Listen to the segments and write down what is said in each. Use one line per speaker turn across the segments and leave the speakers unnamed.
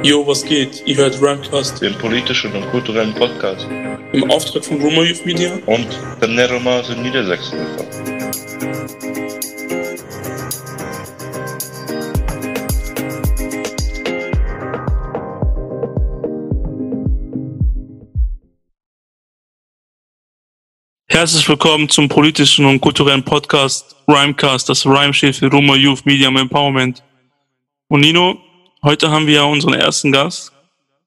Jo, was geht? Ihr hört Ramcast,
den politischen und kulturellen Podcast
im Auftrag von Roma Youth Media
und der Neromas in Niedersachsen.
Herzlich willkommen zum politischen und kulturellen Podcast Rhymecast, das Rhyme steht für Roma Youth Media Empowerment. Und Nino, heute haben wir ja unseren ersten Gast.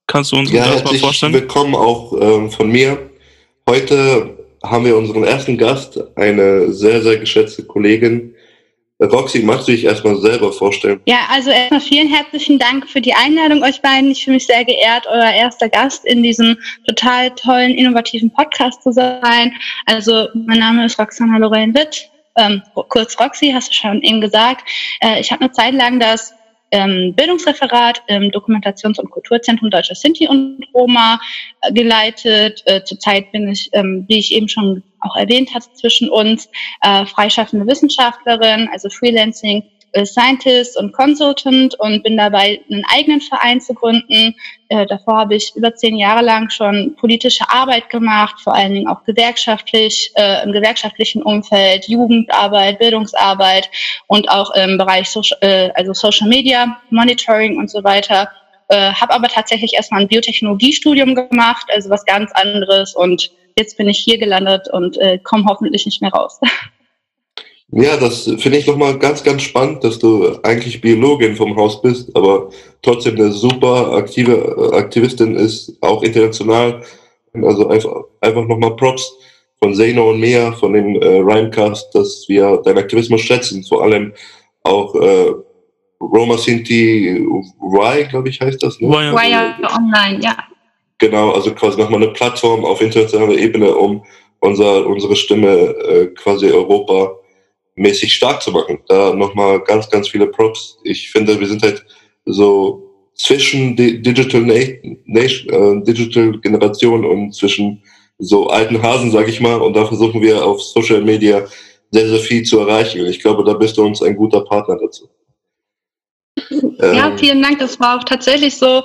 Kannst du uns
Ja,
das mal
herzlich
vorstellen?
willkommen auch ähm, von mir. Heute haben wir unseren ersten Gast, eine sehr, sehr geschätzte Kollegin. Roxy, magst du dich erstmal selber vorstellen?
Ja, also erstmal vielen herzlichen Dank für die Einladung euch beiden. Ich fühle mich sehr geehrt, euer erster Gast in diesem total tollen, innovativen Podcast zu sein. Also mein Name ist Roxana Lorraine Witt, ähm, kurz Roxy, hast du schon eben gesagt. Äh, ich habe eine Zeit lang das ähm, Bildungsreferat im Dokumentations- und Kulturzentrum Deutscher Sinti und Roma äh, geleitet. Äh, zurzeit bin ich, ähm, wie ich eben schon auch erwähnt hatte, zwischen uns äh, freischaffende Wissenschaftlerin, also Freelancing Scientist und Consultant und bin dabei, einen eigenen Verein zu gründen. Äh, davor habe ich über zehn Jahre lang schon politische Arbeit gemacht, vor allen Dingen auch gewerkschaftlich, äh, im gewerkschaftlichen Umfeld, Jugendarbeit, Bildungsarbeit und auch im Bereich Social, äh, also Social Media, Monitoring und so weiter. Äh, habe aber tatsächlich erstmal ein Biotechnologiestudium gemacht, also was ganz anderes und jetzt bin ich hier gelandet und äh, komme hoffentlich nicht mehr raus.
Ja, das finde ich nochmal ganz, ganz spannend, dass du eigentlich Biologin vom Haus bist, aber trotzdem eine super aktive äh, Aktivistin ist, auch international. Also einfach, einfach nochmal Props von Zeno und mir, von dem äh, Rhymecast, dass wir deinen Aktivismus schätzen. Vor allem auch äh, Roma Sinti Y, glaube ich, heißt das. Ne?
Wire.
Wire Online, ja.
Genau, also quasi nochmal eine Plattform auf internationaler Ebene, um unser, unsere Stimme äh, quasi Europa mäßig stark zu machen. Da nochmal ganz, ganz viele Props. Ich finde, wir sind halt so zwischen Di Digital Na- Nation, äh, Digital Generation und zwischen so alten Hasen, sage ich mal. Und da versuchen wir auf Social Media sehr, sehr viel zu erreichen. Und ich glaube, da bist du uns ein guter Partner dazu.
Ja,
Ähm,
vielen Dank. Das war auch tatsächlich so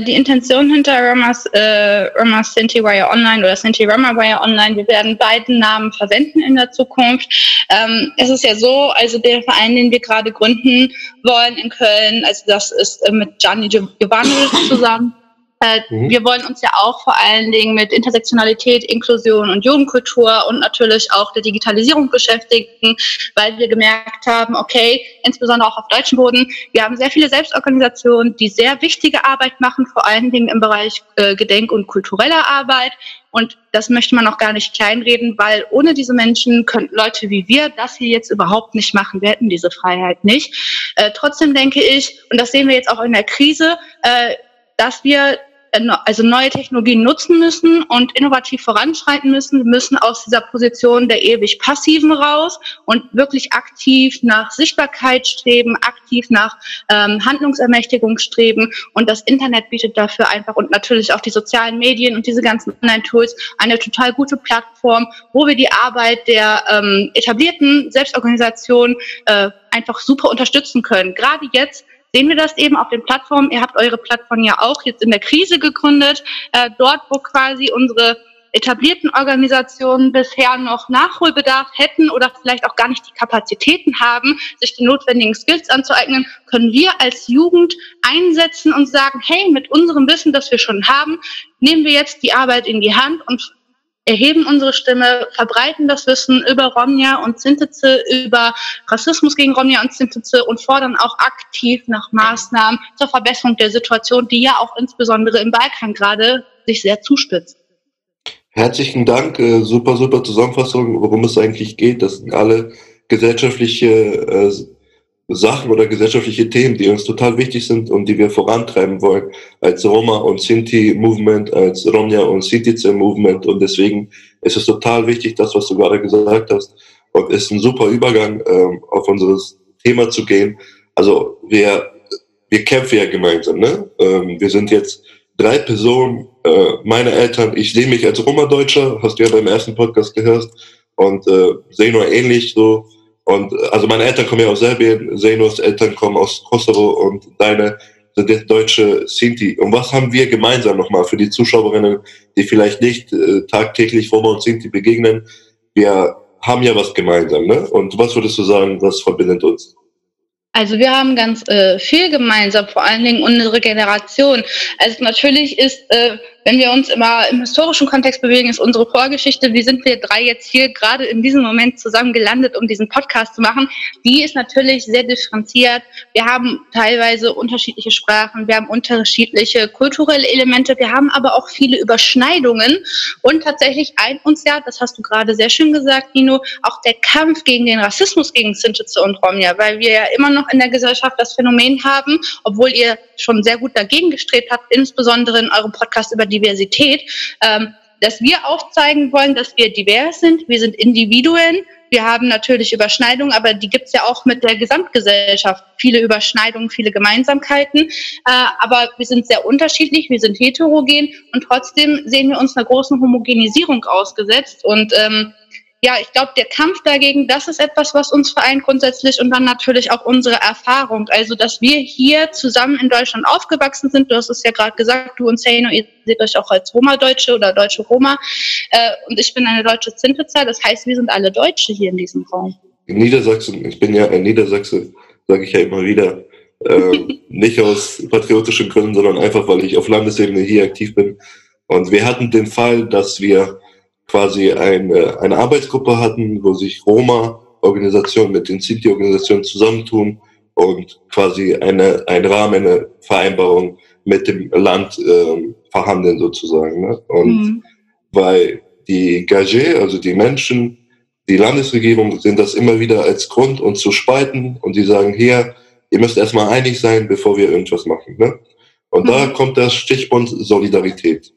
die Intention hinter Ramas, äh, Ramas Sinti Wire Online oder Sinti Rama Wire Online. Wir werden beiden Namen verwenden in der Zukunft. Ähm, es ist ja so, also der Verein, den wir gerade gründen wollen in Köln, also das ist äh, mit Gianni Giovanni zusammen. Äh,
Mhm.
Wir wollen uns ja auch vor allen Dingen mit Intersektionalität, Inklusion und Jugendkultur und natürlich auch der Digitalisierung beschäftigen, weil wir gemerkt haben, okay, insbesondere auch auf deutschem Boden, wir haben sehr viele Selbstorganisationen, die sehr wichtige Arbeit machen, vor allen Dingen im Bereich äh, Gedenk- und kultureller Arbeit. Und das möchte man auch gar nicht kleinreden, weil ohne diese Menschen könnten Leute wie wir das hier jetzt überhaupt nicht machen. Wir hätten diese Freiheit nicht. Äh, trotzdem denke ich, und das sehen wir jetzt auch in der Krise, äh, dass wir also neue Technologien nutzen müssen und innovativ voranschreiten müssen. Wir müssen aus dieser Position der ewig passiven raus und wirklich aktiv nach Sichtbarkeit streben, aktiv nach ähm, Handlungsermächtigung streben. Und das Internet bietet dafür einfach und natürlich auch die sozialen Medien und diese ganzen Online-Tools eine total gute Plattform, wo wir die Arbeit der ähm, etablierten Selbstorganisationen äh, einfach super unterstützen können. Gerade jetzt sehen wir das eben auf den Plattformen. Ihr habt eure Plattform ja auch jetzt in der Krise gegründet, äh, dort, wo quasi unsere etablierten Organisationen bisher noch Nachholbedarf hätten oder vielleicht auch gar nicht die Kapazitäten haben, sich die notwendigen Skills anzueignen, können wir als Jugend einsetzen und sagen, hey, mit unserem Wissen, das wir schon haben, nehmen wir jetzt die Arbeit in die Hand und erheben unsere Stimme, verbreiten das Wissen über Romja und Sintize, über Rassismus gegen Romja und Sintize und fordern auch aktiv nach Maßnahmen zur Verbesserung der Situation, die ja auch insbesondere im Balkan gerade sich sehr zuspitzt.
Herzlichen Dank, äh, super, super Zusammenfassung, worum es eigentlich geht. Das sind alle gesellschaftliche äh, Sachen oder gesellschaftliche Themen, die uns total wichtig sind und die wir vorantreiben wollen als Roma und Sinti Movement, als Romja und Sintize Movement. Und deswegen ist es total wichtig, das, was du gerade gesagt hast. Und ist ein super Übergang, ähm, auf unser Thema zu gehen. Also wir, wir kämpfen ja gemeinsam. Ne? Ähm, wir sind jetzt drei Personen, äh, meine Eltern, ich sehe mich als Roma-Deutscher, hast du ja beim ersten Podcast gehört, und äh, sehe nur ähnlich so. Und äh, also meine Eltern kommen ja aus Serbien, Zenos Eltern kommen aus Kosovo und deine sind jetzt deutsche Sinti. Und was haben wir gemeinsam nochmal für die Zuschauerinnen, die vielleicht nicht äh, tagtäglich Roma und Sinti begegnen? Wir haben ja was gemeinsam, ne? Und was würdest du sagen, was verbindet uns?
Also wir haben ganz äh, viel gemeinsam, vor allen Dingen unsere Generation. Also natürlich ist äh, wenn wir uns immer im historischen Kontext bewegen, ist unsere Vorgeschichte, wie sind wir drei jetzt hier gerade in diesem Moment zusammen gelandet, um diesen Podcast zu machen, die ist natürlich sehr differenziert. Wir haben teilweise unterschiedliche Sprachen, wir haben unterschiedliche kulturelle Elemente, wir haben aber auch viele Überschneidungen und tatsächlich ein uns ja, das hast du gerade sehr schön gesagt, Nino, auch der Kampf gegen den Rassismus gegen Sintize und Romja, weil wir ja immer noch in der Gesellschaft das Phänomen haben, obwohl ihr schon sehr gut dagegen gestrebt habt, insbesondere in eurem Podcast über Diversität, ähm, dass wir aufzeigen wollen, dass wir divers sind. Wir sind Individuen. Wir haben natürlich Überschneidungen, aber die gibt es ja auch mit der Gesamtgesellschaft. Viele Überschneidungen, viele Gemeinsamkeiten. Äh, aber wir sind sehr unterschiedlich, wir sind heterogen und trotzdem sehen wir uns einer großen Homogenisierung ausgesetzt. Und ähm, ja, ich glaube, der Kampf dagegen, das ist etwas, was uns vereint grundsätzlich und dann natürlich auch unsere Erfahrung. Also, dass wir hier zusammen in Deutschland aufgewachsen sind. Du hast es ja gerade gesagt, du und Seino, ihr seht euch auch als Roma-Deutsche oder deutsche Roma. Äh, und ich bin eine deutsche Zintwitzer. Das heißt, wir sind alle Deutsche hier in diesem Raum.
In Niedersachsen, ich bin ja ein Niedersachse, sage ich ja immer wieder, äh, nicht aus patriotischen Gründen, sondern einfach, weil ich auf Landesebene hier aktiv bin. Und wir hatten den Fall, dass wir quasi eine, eine Arbeitsgruppe hatten, wo sich Roma-Organisationen mit den City-Organisationen zusammentun und quasi eine, ein Rahmen, eine Vereinbarung mit dem Land äh, verhandeln sozusagen. Ne? Und mhm. weil die Gagé, also die Menschen, die Landesregierung sind das immer wieder als Grund, uns zu spalten und die sagen, hier, ihr müsst erstmal einig sein, bevor wir irgendwas machen. Ne? Und mhm. da kommt das Stichwort Solidarität.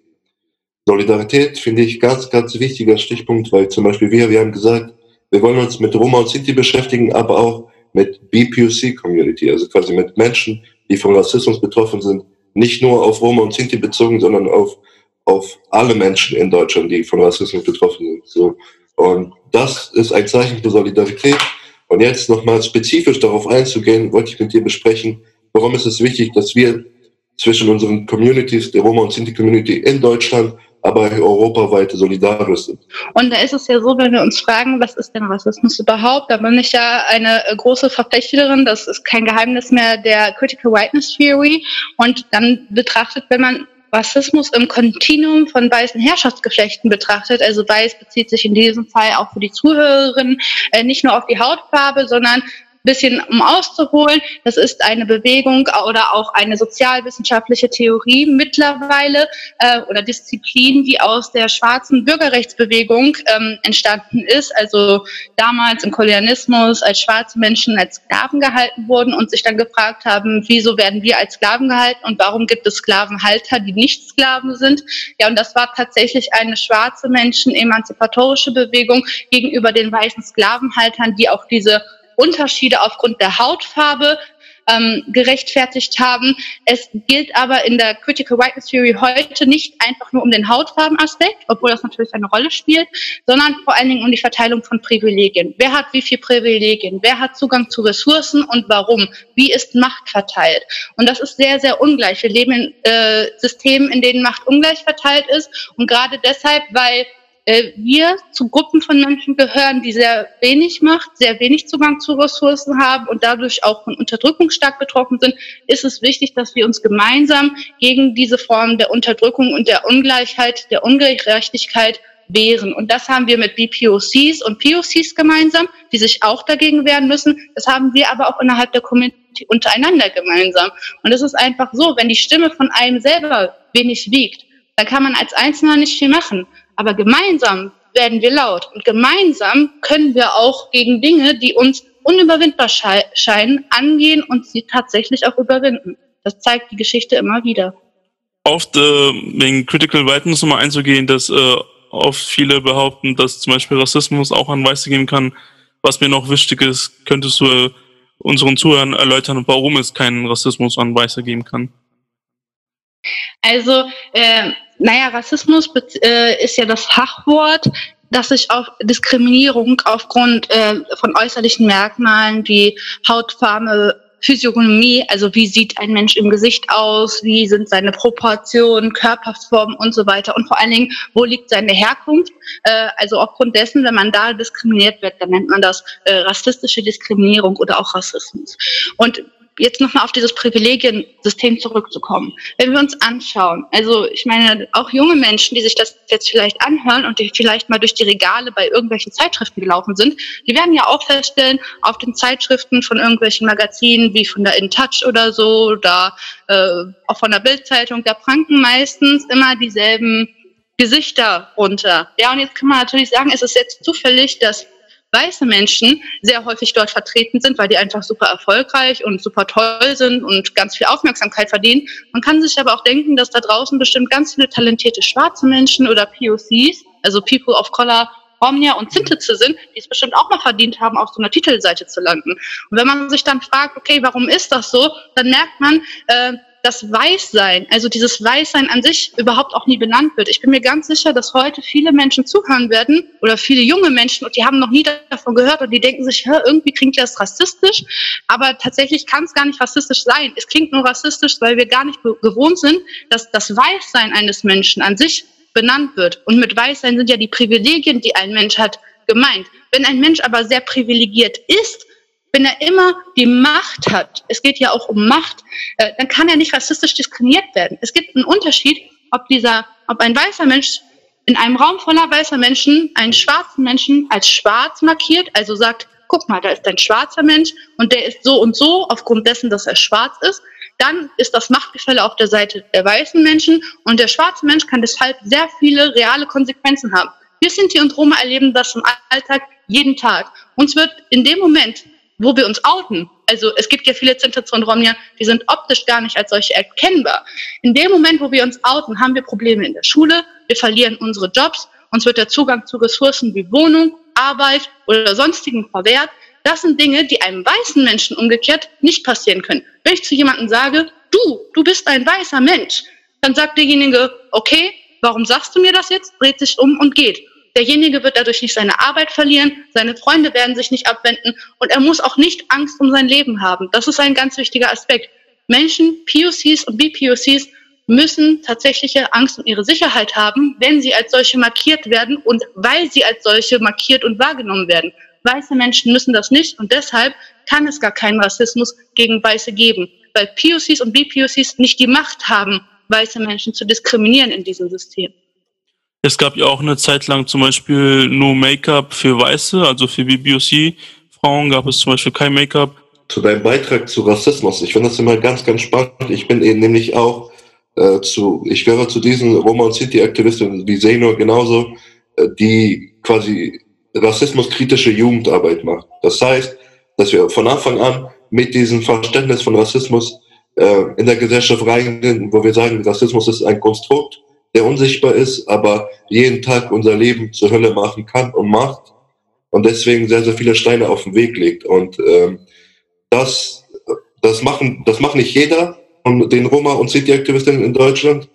Solidarität finde ich ganz, ganz wichtiger Stichpunkt, weil zum Beispiel wir, wir haben gesagt, wir wollen uns mit Roma und Sinti beschäftigen, aber auch mit BPOC-Community, also quasi mit Menschen, die von Rassismus betroffen sind, nicht nur auf Roma und Sinti bezogen, sondern auf, auf alle Menschen in Deutschland, die von Rassismus betroffen sind. So. Und das ist ein Zeichen für Solidarität. Und jetzt nochmal spezifisch darauf einzugehen, wollte ich mit dir besprechen, warum ist es wichtig, dass wir zwischen unseren Communities, der Roma und Sinti Community in Deutschland aber europaweit solidarisch sind.
Und da ist es ja so, wenn wir uns fragen, was ist denn Rassismus überhaupt? Da bin ich ja eine große Verfechterin, das ist kein Geheimnis mehr der Critical Whiteness Theory. Und dann betrachtet, wenn man Rassismus im Kontinuum von weißen Herrschaftsgeschlechten betrachtet. Also weiß bezieht sich in diesem Fall auch für die Zuhörerinnen äh, nicht nur auf die Hautfarbe, sondern bisschen um auszuholen. Das ist eine Bewegung oder auch eine sozialwissenschaftliche Theorie mittlerweile äh, oder Disziplin, die aus der schwarzen Bürgerrechtsbewegung ähm, entstanden ist. Also damals im Kolonialismus als schwarze Menschen als Sklaven gehalten wurden und sich dann gefragt haben, wieso werden wir als Sklaven gehalten und warum gibt es Sklavenhalter, die nicht Sklaven sind. Ja, und das war tatsächlich eine schwarze Menschen emanzipatorische Bewegung gegenüber den weißen Sklavenhaltern, die auch diese Unterschiede aufgrund der Hautfarbe ähm, gerechtfertigt haben. Es gilt aber in der Critical Whiteness Theory heute nicht einfach nur um den Hautfarbenaspekt, obwohl das natürlich eine Rolle spielt, sondern vor allen Dingen um die Verteilung von Privilegien. Wer hat wie viel Privilegien? Wer hat Zugang zu Ressourcen und warum? Wie ist Macht verteilt? Und das ist sehr, sehr ungleich. Wir leben in äh, Systemen, in denen Macht ungleich verteilt ist und gerade deshalb, weil äh, wir zu Gruppen von Menschen gehören, die sehr wenig Macht, sehr wenig Zugang zu Ressourcen haben und dadurch auch von Unterdrückung stark betroffen sind, ist es wichtig, dass wir uns gemeinsam gegen diese Formen der Unterdrückung und der Ungleichheit, der Ungerechtigkeit wehren. Und das haben wir mit BPOCs und POCs gemeinsam, die sich auch dagegen wehren müssen. Das haben wir aber auch innerhalb der Community untereinander gemeinsam. Und es ist einfach so, wenn die Stimme von einem selber wenig wiegt, dann kann man als Einzelner nicht viel machen. Aber gemeinsam werden wir laut und gemeinsam können wir auch gegen Dinge, die uns unüberwindbar scheinen, angehen und sie tatsächlich auch überwinden. Das zeigt die Geschichte immer wieder.
Oft äh, wegen Critical Whiteness nochmal einzugehen, dass äh, oft viele behaupten, dass zum Beispiel Rassismus auch an Weiße geben kann. Was mir noch wichtig ist, könntest du äh, unseren Zuhörern erläutern, warum es keinen Rassismus an Weiße geben kann?
Also, äh, naja, Rassismus äh, ist ja das Fachwort, das sich auf Diskriminierung aufgrund äh, von äußerlichen Merkmalen wie Hautfarbe, Physiognomie, also wie sieht ein Mensch im Gesicht aus, wie sind seine Proportionen, Körperform und so weiter und vor allen Dingen, wo liegt seine Herkunft. Äh, also aufgrund dessen, wenn man da diskriminiert wird, dann nennt man das äh, rassistische Diskriminierung oder auch Rassismus. Und jetzt nochmal auf dieses Privilegiensystem zurückzukommen. Wenn wir uns anschauen, also ich meine, auch junge Menschen, die sich das jetzt vielleicht anhören und die vielleicht mal durch die Regale bei irgendwelchen Zeitschriften gelaufen sind, die werden ja auch feststellen, auf den Zeitschriften von irgendwelchen Magazinen wie von der In Touch oder so oder äh, auch von der Bildzeitung, da pranken meistens immer dieselben Gesichter runter. Ja, und jetzt kann man natürlich sagen, es ist jetzt zufällig, dass weiße Menschen sehr häufig dort vertreten sind, weil die einfach super erfolgreich und super toll sind und ganz viel Aufmerksamkeit verdienen. Man kann sich aber auch denken, dass da draußen bestimmt ganz viele talentierte schwarze Menschen oder POCs, also People of Color, Romnia und Sintitze sind, die es bestimmt auch mal verdient haben, auf so einer Titelseite zu landen. Und wenn man sich dann fragt, okay, warum ist das so, dann merkt man, äh, das Weißsein, also dieses Weißsein an sich überhaupt auch nie benannt wird. Ich bin mir ganz sicher, dass heute viele Menschen zuhören werden oder viele junge Menschen und die haben noch nie davon gehört und die denken sich, irgendwie klingt das rassistisch, aber tatsächlich kann es gar nicht rassistisch sein. Es klingt nur rassistisch, weil wir gar nicht gewohnt sind, dass das Weißsein eines Menschen an sich benannt wird. Und mit Weißsein sind ja die Privilegien, die ein Mensch hat, gemeint. Wenn ein Mensch aber sehr privilegiert ist, wenn er immer die Macht hat, es geht ja auch um Macht, äh, dann kann er nicht rassistisch diskriminiert werden. Es gibt einen Unterschied, ob dieser, ob ein weißer Mensch in einem Raum voller weißer Menschen einen schwarzen Menschen als schwarz markiert, also sagt, guck mal, da ist ein schwarzer Mensch und der ist so und so aufgrund dessen, dass er schwarz ist, dann ist das Machtgefälle auf der Seite der weißen Menschen und der schwarze Mensch kann deshalb sehr viele reale Konsequenzen haben. Wir Sinti und Roma erleben das im Alltag jeden Tag. Uns wird in dem Moment, wo wir uns outen. Also es gibt ja viele Zintetze und Romnia, die sind optisch gar nicht als solche erkennbar. In dem Moment, wo wir uns outen, haben wir Probleme in der Schule, wir verlieren unsere Jobs, uns wird der Zugang zu Ressourcen wie Wohnung, Arbeit oder sonstigen verwehrt. Das sind Dinge, die einem weißen Menschen umgekehrt nicht passieren können. Wenn ich zu jemandem sage, du, du bist ein weißer Mensch, dann sagt derjenige, okay, warum sagst du mir das jetzt? Dreht sich um und geht. Derjenige wird dadurch nicht seine Arbeit verlieren, seine Freunde werden sich nicht abwenden und er muss auch nicht Angst um sein Leben haben. Das ist ein ganz wichtiger Aspekt. Menschen, POCs und BPOCs müssen tatsächliche Angst um ihre Sicherheit haben, wenn sie als solche markiert werden und weil sie als solche markiert und wahrgenommen werden. Weiße Menschen müssen das nicht und deshalb kann es gar keinen Rassismus gegen Weiße geben, weil POCs und BPOCs nicht die Macht haben, weiße Menschen zu diskriminieren in diesem System.
Es gab ja auch eine Zeit lang zum Beispiel nur Make-up für Weiße, also für BBOC-Frauen gab es zum Beispiel kein Make-up.
Zu deinem Beitrag zu Rassismus. Ich finde das immer ganz, ganz spannend. Ich bin eben nämlich auch äh, zu, ich gehöre zu diesen Roma und City-Aktivisten wie Seno genauso, äh, die quasi rassismuskritische Jugendarbeit macht. Das heißt, dass wir von Anfang an mit diesem Verständnis von Rassismus äh, in der Gesellschaft reingehen, wo wir sagen, Rassismus ist ein Konstrukt, der unsichtbar ist, aber jeden Tag unser Leben zur Hölle machen kann und macht und deswegen sehr, sehr viele Steine auf den Weg legt. Und ähm, das, das, machen, das macht nicht jeder von den Roma- und City-Aktivisten in Deutschland.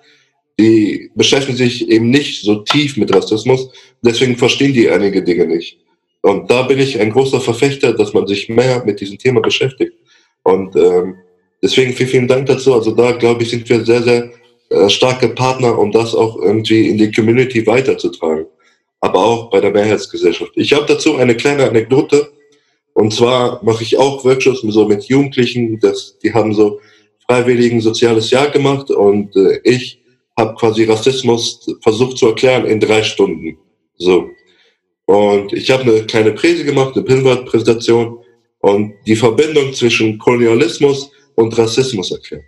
Die beschäftigen sich eben nicht so tief mit Rassismus, deswegen verstehen die einige Dinge nicht. Und da bin ich ein großer Verfechter, dass man sich mehr mit diesem Thema beschäftigt. Und ähm, deswegen vielen, vielen Dank dazu. Also da, glaube ich, sind wir sehr, sehr starke Partner, um das auch irgendwie in die Community weiterzutragen. Aber auch bei der Mehrheitsgesellschaft. Ich habe dazu eine kleine Anekdote. Und zwar mache ich auch Workshops so mit Jugendlichen. Das, die haben so freiwilligen soziales Jahr gemacht und äh, ich habe quasi Rassismus versucht zu erklären in drei Stunden. So. Und ich habe eine kleine Präse gemacht, eine Pinwand-Präsentation und die Verbindung zwischen Kolonialismus und Rassismus erklärt.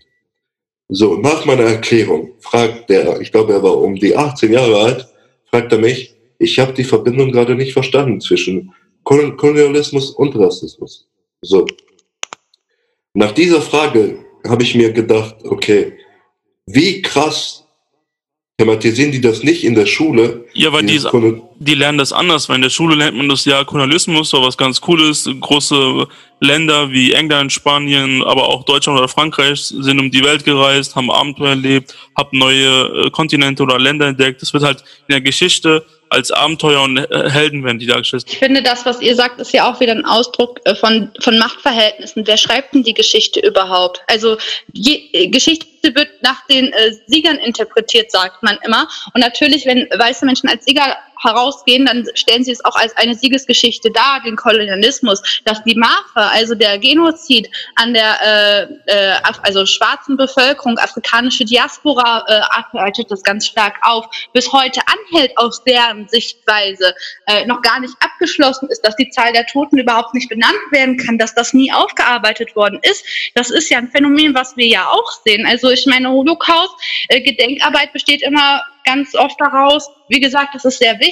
So, nach meiner Erklärung fragt der, ich glaube, er war um die 18 Jahre alt, fragt er mich, ich habe die Verbindung gerade nicht verstanden zwischen Kolonialismus und Rassismus. So. Nach dieser Frage habe ich mir gedacht, okay, wie krass thematisieren die das nicht in der Schule?
Ja, weil die, die lernen das anders, weil in der Schule lernt man das ja Kolonialismus, so was ganz Cooles, große Länder wie England, Spanien, aber auch Deutschland oder Frankreich sind um die Welt gereist, haben Abenteuer erlebt, haben neue äh, Kontinente oder Länder entdeckt. Das wird halt in der Geschichte als Abenteuer und äh, Helden werden die dargestellt.
Ich finde, das, was ihr sagt, ist ja auch wieder ein Ausdruck äh, von, von Machtverhältnissen. Wer schreibt denn die Geschichte überhaupt? Also je, Geschichte wird nach den äh, Siegern interpretiert, sagt man immer. Und natürlich, wenn weiße Menschen als Sieger herausgehen, dann stellen sie es auch als eine Siegesgeschichte dar, den Kolonialismus, dass die Mafe, also der Genozid an der äh, äh, also schwarzen Bevölkerung, afrikanische Diaspora äh, arbeitet das ganz stark auf, bis heute anhält aus deren Sichtweise, äh, noch gar nicht abgeschlossen ist, dass die Zahl der Toten überhaupt nicht benannt werden kann, dass das nie aufgearbeitet worden ist. Das ist ja ein Phänomen, was wir ja auch sehen. Also ich meine, Holocaust, äh, Gedenkarbeit besteht immer ganz oft daraus, wie gesagt, das ist sehr wichtig,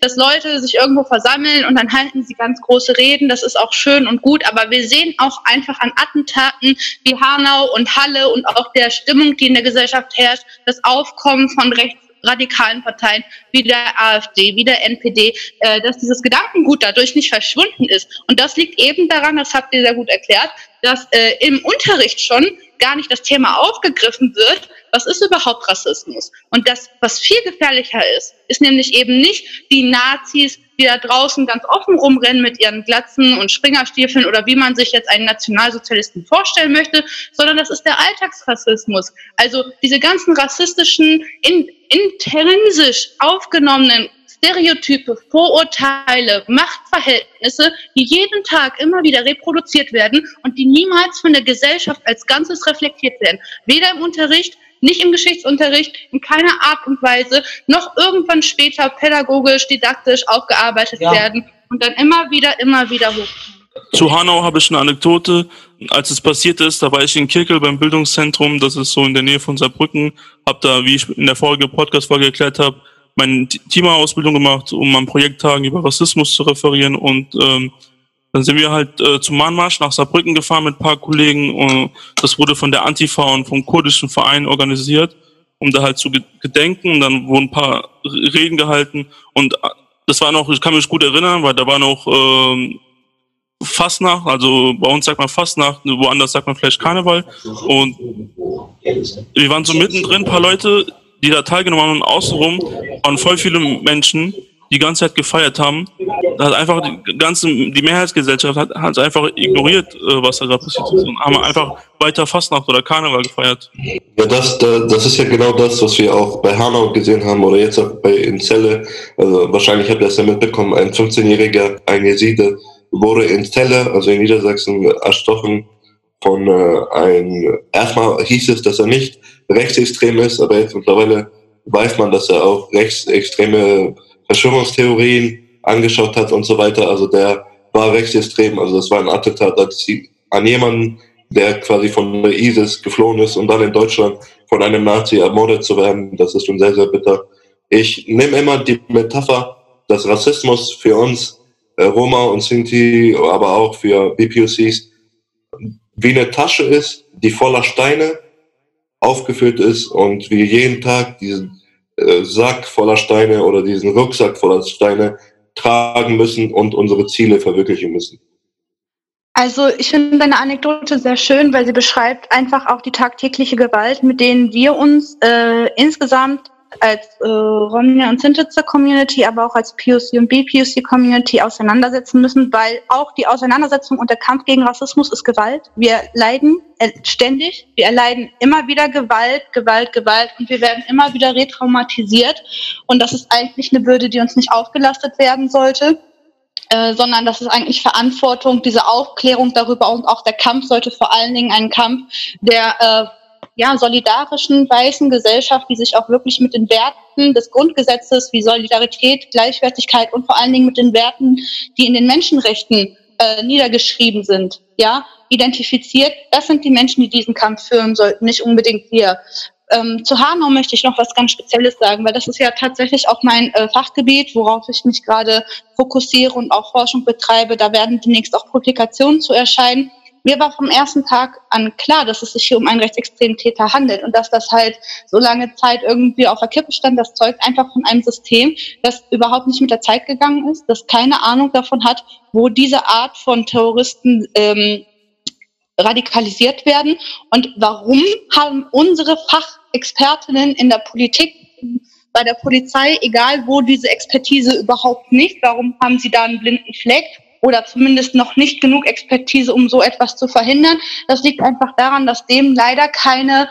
dass Leute sich irgendwo versammeln und dann halten sie ganz große Reden. Das ist auch schön und gut, aber wir sehen auch einfach an Attentaten wie Hanau und Halle und auch der Stimmung, die in der Gesellschaft herrscht, das Aufkommen von rechtsradikalen Parteien wie der AfD, wie der NPD, äh, dass dieses Gedankengut dadurch nicht verschwunden ist. Und das liegt eben daran, das habt ihr sehr gut erklärt, dass äh, im Unterricht schon gar nicht das Thema aufgegriffen wird, was ist überhaupt Rassismus? Und das, was viel gefährlicher ist, ist nämlich eben nicht die Nazis, die da draußen ganz offen rumrennen mit ihren Glatzen und Springerstiefeln oder wie man sich jetzt einen Nationalsozialisten vorstellen möchte, sondern das ist der Alltagsrassismus. Also diese ganzen rassistischen, in, intrinsisch aufgenommenen Stereotype, Vorurteile, Machtverhältnisse, die jeden Tag immer wieder reproduziert werden und die niemals von der Gesellschaft als Ganzes reflektiert werden. Weder im Unterricht, nicht im Geschichtsunterricht, in keiner Art und Weise, noch irgendwann später pädagogisch, didaktisch aufgearbeitet ja. werden und dann immer wieder, immer wieder hoch.
Zu Hanau habe ich eine Anekdote. Als es passiert ist, da war ich in Kirkel beim Bildungszentrum, das ist so in der Nähe von Saarbrücken, habe da, wie ich in der vorigen Podcast-Folge erklärt habe, meine Teamausbildung gemacht, um an Projekttagen über Rassismus zu referieren und ähm, dann sind wir halt äh, zum Mahnmarsch nach Saarbrücken gefahren mit ein paar Kollegen und das wurde von der Antifa und vom kurdischen Verein organisiert, um da halt zu gedenken. Und dann wurden ein paar Reden gehalten und äh, das war noch, ich kann mich gut erinnern, weil da war noch ähm, Fastnacht, also bei uns sagt man Fastnacht, woanders sagt man vielleicht Karneval. Und wir waren so mittendrin, ein paar Leute, die da teilgenommen haben und außenrum waren voll viele Menschen, die ganze Zeit gefeiert haben. Da hat einfach die ganze, die Mehrheitsgesellschaft hat, hat einfach ignoriert, äh, was da gerade passiert ist und haben einfach weiter Fastnacht oder Karneval gefeiert.
Ja, das, das ist ja genau das, was wir auch bei Hanau gesehen haben oder jetzt auch bei in Celle. Also wahrscheinlich habt ihr das ja mitbekommen, ein 15-jähriger, ein Jeside, wurde in Celle, also in Niedersachsen, erstochen von äh, ein, erstmal hieß es, dass er nicht rechtsextrem ist, aber jetzt mittlerweile weiß man, dass er auch rechtsextreme Verschwörungstheorien angeschaut hat und so weiter. Also der war rechtsextrem, also das war ein Attentat an jemanden, der quasi von der ISIS geflohen ist und dann in Deutschland von einem Nazi ermordet zu werden. Das ist schon sehr, sehr bitter. Ich nehme immer die Metapher, dass Rassismus für uns äh, Roma und Sinti, aber auch für BPOCs wie eine Tasche ist, die voller Steine aufgefüllt ist und wir jeden Tag diesen äh, Sack voller Steine oder diesen Rucksack voller Steine tragen müssen und unsere Ziele verwirklichen müssen.
Also ich finde deine Anekdote sehr schön, weil sie beschreibt einfach auch die tagtägliche Gewalt, mit denen wir uns äh, insgesamt als äh, Romnia und Sintitzer Community, aber auch als POC und BPOC Community auseinandersetzen müssen, weil auch die Auseinandersetzung und der Kampf gegen Rassismus ist Gewalt. Wir leiden äh, ständig, wir erleiden immer wieder Gewalt, Gewalt, Gewalt und wir werden immer wieder retraumatisiert und das ist eigentlich eine Bürde, die uns nicht aufgelastet werden sollte. Äh, sondern das ist eigentlich Verantwortung, diese Aufklärung darüber und auch der Kampf sollte vor allen Dingen ein Kampf der äh, ja, solidarischen weißen Gesellschaft, die sich auch wirklich mit den Werten des Grundgesetzes wie Solidarität, Gleichwertigkeit und vor allen Dingen mit den Werten, die in den Menschenrechten äh, niedergeschrieben sind, ja, identifiziert. Das sind die Menschen, die diesen Kampf führen sollten, nicht unbedingt wir. Ähm, zu Hanau möchte ich noch was ganz Spezielles sagen, weil das ist ja tatsächlich auch mein äh, Fachgebiet, worauf ich mich gerade fokussiere und auch Forschung betreibe. Da werden demnächst auch Publikationen zu erscheinen. Mir war vom ersten Tag an klar, dass es sich hier um einen rechtsextremen Täter handelt und dass das halt so lange Zeit irgendwie auf der Kippe stand, das zeugt einfach von einem System, das überhaupt nicht mit der Zeit gegangen ist, das keine Ahnung davon hat, wo diese Art von Terroristen ähm, radikalisiert werden und warum haben unsere Fachexpertinnen in der Politik bei der Polizei, egal wo diese Expertise überhaupt nicht, warum haben sie da einen blinden Fleck oder zumindest noch nicht genug Expertise, um so etwas zu verhindern. Das liegt einfach daran, dass dem leider keine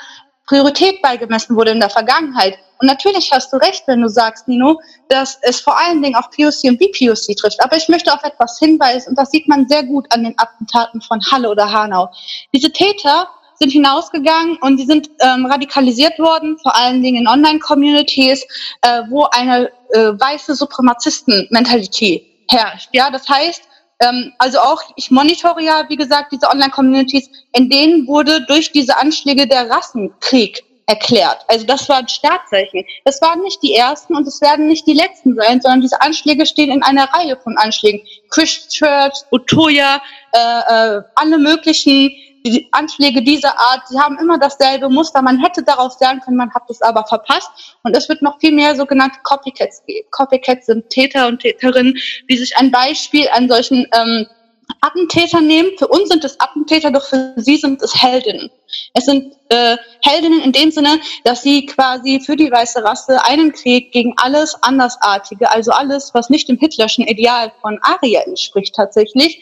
Priorität beigemessen wurde in der Vergangenheit. Und natürlich hast du recht, wenn du sagst, Nino, dass es vor allen Dingen auf POC und BPOC trifft. Aber ich möchte auf etwas hinweisen, und das sieht man sehr gut an den Attentaten von Halle oder Hanau. Diese Täter sind hinausgegangen und die sind ähm, radikalisiert worden, vor allen Dingen in Online-Communities, äh, wo eine äh, weiße Supremazisten-Mentalität herrscht. Ja, das heißt, ähm, also auch, ich monitore ja, wie gesagt, diese Online-Communities, in denen wurde durch diese Anschläge der Rassenkrieg erklärt. Also das war ein Startzeichen. Das waren nicht die ersten und es werden nicht die letzten sein, sondern diese Anschläge stehen in einer Reihe von Anschlägen. Christchurch, Utoya, äh, äh, alle möglichen die Anschläge dieser Art, sie haben immer dasselbe Muster. Man hätte darauf sagen können, man hat es aber verpasst. Und es wird noch viel mehr sogenannte Copycats geben. Copycats sind Täter und Täterinnen, die sich ein Beispiel an solchen ähm, Attentätern nehmen. Für uns sind es Attentäter, doch für sie sind es Heldinnen. Es sind äh, Heldinnen in dem Sinne, dass sie quasi für die weiße Rasse einen Krieg gegen alles Andersartige, also alles, was nicht dem Hitlerschen Ideal von Aria entspricht, tatsächlich